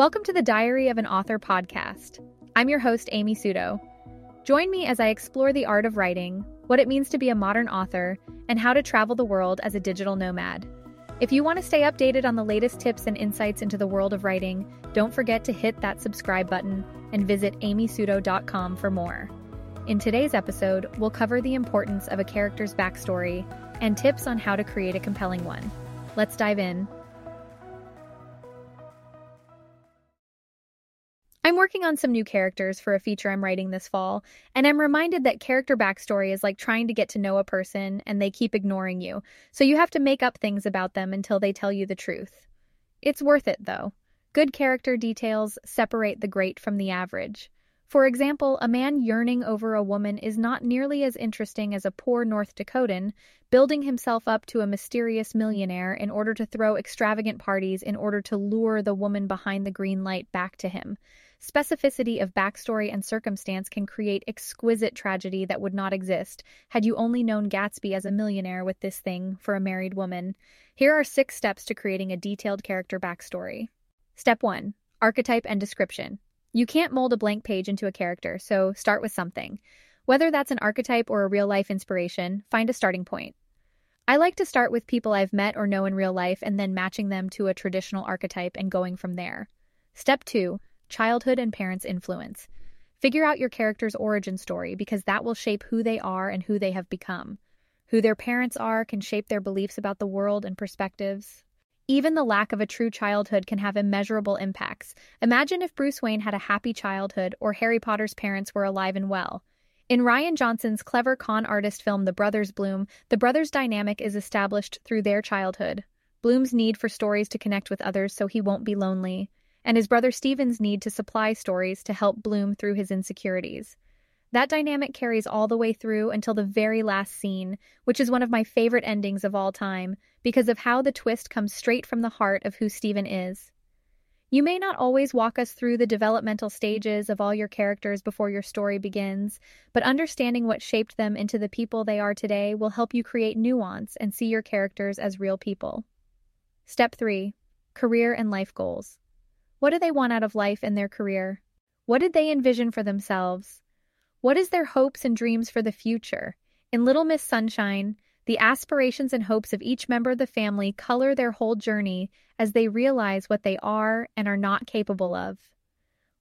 Welcome to the Diary of an Author podcast. I'm your host, Amy Suto. Join me as I explore the art of writing, what it means to be a modern author, and how to travel the world as a digital nomad. If you want to stay updated on the latest tips and insights into the world of writing, don't forget to hit that subscribe button and visit amysuto.com for more. In today's episode, we'll cover the importance of a character's backstory and tips on how to create a compelling one. Let's dive in. I'm working on some new characters for a feature I'm writing this fall, and I'm reminded that character backstory is like trying to get to know a person and they keep ignoring you, so you have to make up things about them until they tell you the truth. It's worth it, though. Good character details separate the great from the average. For example, a man yearning over a woman is not nearly as interesting as a poor North Dakotan building himself up to a mysterious millionaire in order to throw extravagant parties in order to lure the woman behind the green light back to him. Specificity of backstory and circumstance can create exquisite tragedy that would not exist had you only known Gatsby as a millionaire with this thing for a married woman. Here are six steps to creating a detailed character backstory. Step 1 Archetype and Description. You can't mold a blank page into a character, so start with something. Whether that's an archetype or a real life inspiration, find a starting point. I like to start with people I've met or know in real life and then matching them to a traditional archetype and going from there. Step 2 Childhood and Parents' Influence. Figure out your character's origin story because that will shape who they are and who they have become. Who their parents are can shape their beliefs about the world and perspectives. Even the lack of a true childhood can have immeasurable impacts. Imagine if Bruce Wayne had a happy childhood or Harry Potter's parents were alive and well. In Rian Johnson's clever con artist film The Brothers Bloom, the brothers' dynamic is established through their childhood. Bloom's need for stories to connect with others so he won't be lonely, and his brother Stephen's need to supply stories to help Bloom through his insecurities. That dynamic carries all the way through until the very last scene, which is one of my favorite endings of all time because of how the twist comes straight from the heart of who Stephen is. You may not always walk us through the developmental stages of all your characters before your story begins, but understanding what shaped them into the people they are today will help you create nuance and see your characters as real people. Step 3 Career and Life Goals. What do they want out of life and their career? What did they envision for themselves? What is their hopes and dreams for the future? In Little Miss Sunshine, the aspirations and hopes of each member of the family color their whole journey as they realize what they are and are not capable of.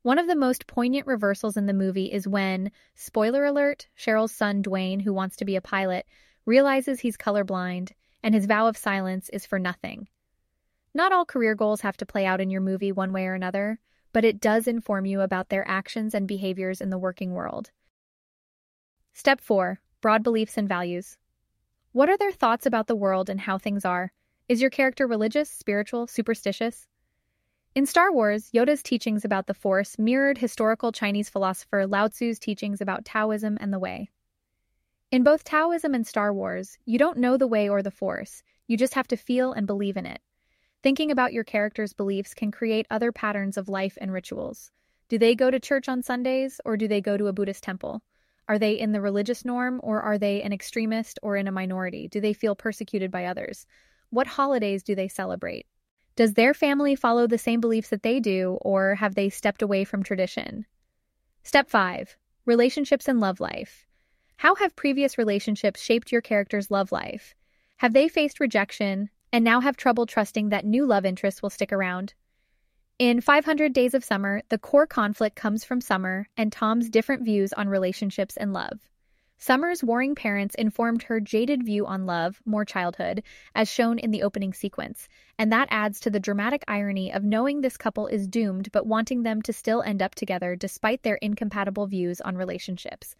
One of the most poignant reversals in the movie is when, spoiler alert, Sheryl's son Dwayne, who wants to be a pilot, realizes he's colorblind and his vow of silence is for nothing. Not all career goals have to play out in your movie one way or another, but it does inform you about their actions and behaviors in the working world. Step 4 Broad Beliefs and Values. What are their thoughts about the world and how things are? Is your character religious, spiritual, superstitious? In Star Wars, Yoda's teachings about the Force mirrored historical Chinese philosopher Lao Tzu's teachings about Taoism and the Way. In both Taoism and Star Wars, you don't know the Way or the Force, you just have to feel and believe in it. Thinking about your character's beliefs can create other patterns of life and rituals. Do they go to church on Sundays or do they go to a Buddhist temple? Are they in the religious norm or are they an extremist or in a minority? Do they feel persecuted by others? What holidays do they celebrate? Does their family follow the same beliefs that they do or have they stepped away from tradition? Step 5 Relationships and Love Life. How have previous relationships shaped your character's love life? Have they faced rejection and now have trouble trusting that new love interests will stick around? In 500 Days of Summer, the core conflict comes from Summer and Tom's different views on relationships and love. Summer's warring parents informed her jaded view on love, more childhood, as shown in the opening sequence, and that adds to the dramatic irony of knowing this couple is doomed but wanting them to still end up together despite their incompatible views on relationships.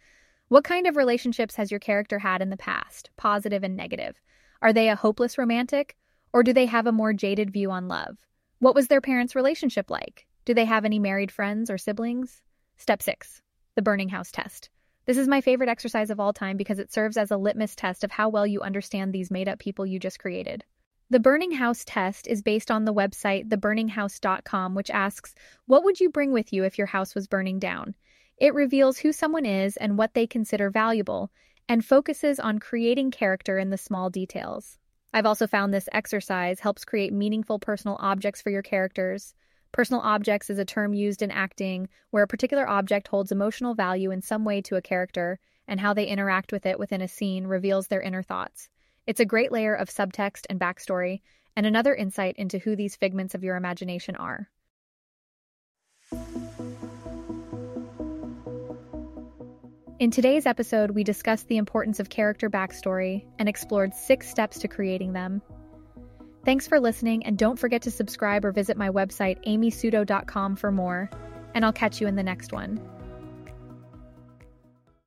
What kind of relationships has your character had in the past, positive and negative? Are they a hopeless romantic, or do they have a more jaded view on love? What was their parents' relationship like? Do they have any married friends or siblings? Step 6 The Burning House Test. This is my favorite exercise of all time because it serves as a litmus test of how well you understand these made up people you just created. The Burning House test is based on the website theburninghouse.com, which asks, What would you bring with you if your house was burning down? It reveals who someone is and what they consider valuable, and focuses on creating character in the small details. I've also found this exercise helps create meaningful personal objects for your characters. Personal objects is a term used in acting where a particular object holds emotional value in some way to a character, and how they interact with it within a scene reveals their inner thoughts. It's a great layer of subtext and backstory, and another insight into who these figments of your imagination are. In today's episode, we discussed the importance of character backstory and explored six steps to creating them. Thanks for listening, and don't forget to subscribe or visit my website, amysuto.com, for more. And I'll catch you in the next one.